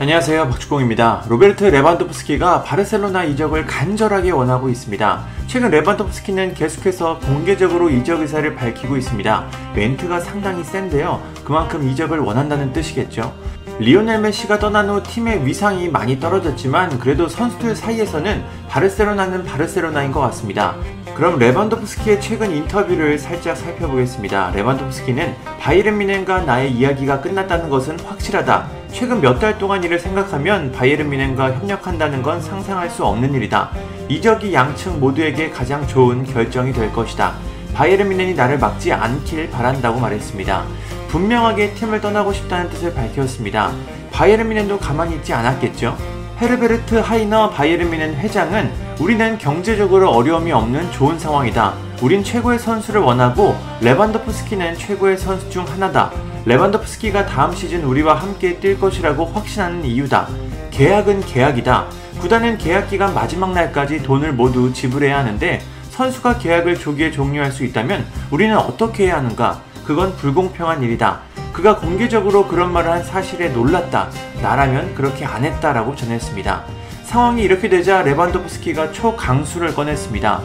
안녕하세요 박주공입니다. 로베르트 레반도프스키가 바르셀로나 이적을 간절하게 원하고 있습니다. 최근 레반도프스키는 계속해서 공개적으로 이적 의사를 밝히고 있습니다. 멘트가 상당히 센데요. 그만큼 이적을 원한다는 뜻이겠죠. 리오넬 메시가 떠난 후 팀의 위상이 많이 떨어졌지만 그래도 선수들 사이에서는 바르셀로나는 바르셀로나인 것 같습니다. 그럼 레반도프스키의 최근 인터뷰를 살짝 살펴보겠습니다. 레반도프스키는 바이에른 뮌헨과 나의 이야기가 끝났다는 것은 확실하다. 최근 몇 달 동안 일을 생각하면 바이에른 뮌헨과 협력한다는 건 상상할 수 없는 일이다. 이적이 양측 모두에게 가장 좋은 결정이 될 것이다. 바이에른 뮌헨이 나를 막지 않길 바란다고 말했습니다. 분명하게 팀을 떠나고 싶다는 뜻을 밝혔습니다. 바이에른 뮌헨도 가만히 있지 않았겠죠? 헤르베르트 하이너 바이에른 뮌헨 회장은 우리는 경제적으로 어려움이 없는 좋은 상황이다. 우린 최고의 선수를 원하고 레반도프스키는 최고의 선수 중 하나다. 레반도프스키가 다음 시즌 우리와 함께 뛸 것이라고 확신하는 이유다. 계약은 계약이다. 구단은 계약 기간 마지막 날까지 돈을 모두 지불해야 하는데 선수가 계약을 조기에 종료할 수 있다면 우리는 어떻게 해야 하는가? 그건 불공평한 일이다. 그가 공개적으로 그런 말을 한 사실에 놀랐다. 나라면 그렇게 안 했다라고 전했습니다. 상황이 이렇게 되자 레반도프스키가 초강수를 꺼냈습니다.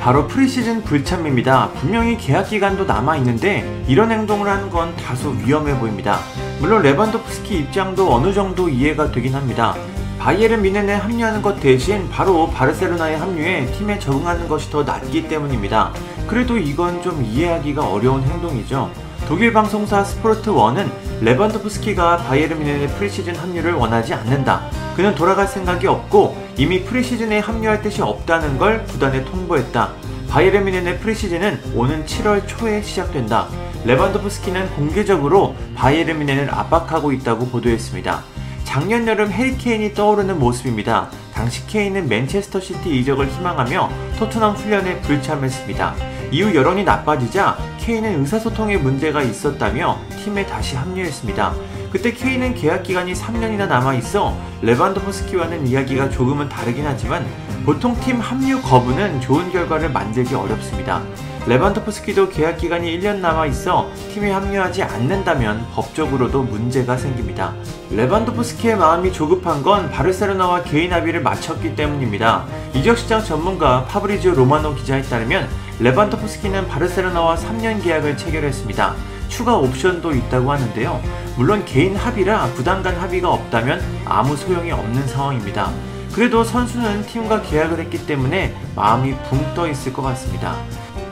바로 프리시즌 불참입니다. 분명히 계약 기간도 남아 있는데 이런 행동을 하는 건 다소 위험해 보입니다. 물론 레반도프스키 입장도 어느 정도 이해가 되긴 합니다. 바이에른 뮌헨에 합류하는 것 대신 바로 바르셀로나에 합류해 팀에 적응하는 것이 더 낫기 때문입니다. 그래도 이건 좀 이해하기가 어려운 행동이죠. 독일 방송사 스포르트 1은 레반도프스키가 바이에른 뮌헨의 프리시즌 합류를 원하지 않는다. 그는 돌아갈 생각이 없고 이미 프리시즌에 합류할 뜻이 없다는 걸 구단에 통보했다. 바이에른 뮌헨의 프리시즌은 오는 7월 초에 시작된다. 레반도프스키는 공개적으로 바이에른 미넨을 압박하고 있다고 보도했습니다. 작년 여름 해리 케인이 떠오르는 모습입니다. 당시 케인은 맨체스터 시티 이적을 희망하며 토트넘 훈련에 불참했습니다. 이후 여론이 나빠지자 케인은 의사소통에 문제가 있었다며 팀에 다시 합류했습니다. 그때 케인은 계약 기간이 3년이나 남아 있어 레반도프스키와는 이야기가 조금은 다르긴 하지만 보통 팀 합류 거부는 좋은 결과를 만들기 어렵습니다. 레반도프스키도 계약 기간이 1년 남아 있어 팀에 합류하지 않는다면 법적으로도 문제가 생깁니다. 레반도프스키의 마음이 조급한 건 바르셀로나와 개인 합의를 마쳤기 때문입니다. 이적 시장 전문가 파브리지오 로마노 기자에 따르면 레반도프스키는 바르셀로나와 3년 계약을 체결했습니다. 추가 옵션도 있다고 하는데요. 물론 개인 합의라 구단 간 합의가 없다면 아무 소용이 없는 상황입니다. 그래도 선수는 팀과 계약을 했기 때문에 마음이 붕 떠 있을 것 같습니다.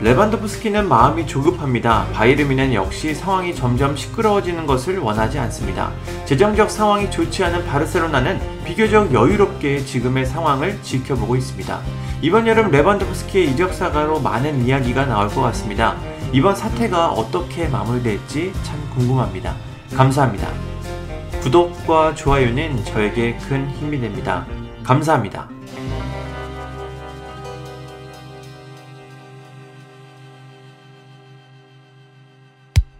레반도프스키는 마음이 조급합니다. 바이르미는 역시 상황이 점점 시끄러워지는 것을 원하지 않습니다. 재정적 상황이 좋지 않은 바르셀로나는 비교적 여유롭게 지금의 상황을 지켜보고 있습니다. 이번 여름 레반도프스키의 이적 사가로 많은 이야기가 나올 것 같습니다. 이번 사태가 어떻게 마무리될지 참 궁금합니다. 감사합니다. 구독과 좋아요는 저에게 큰 힘이 됩니다. 감사합니다.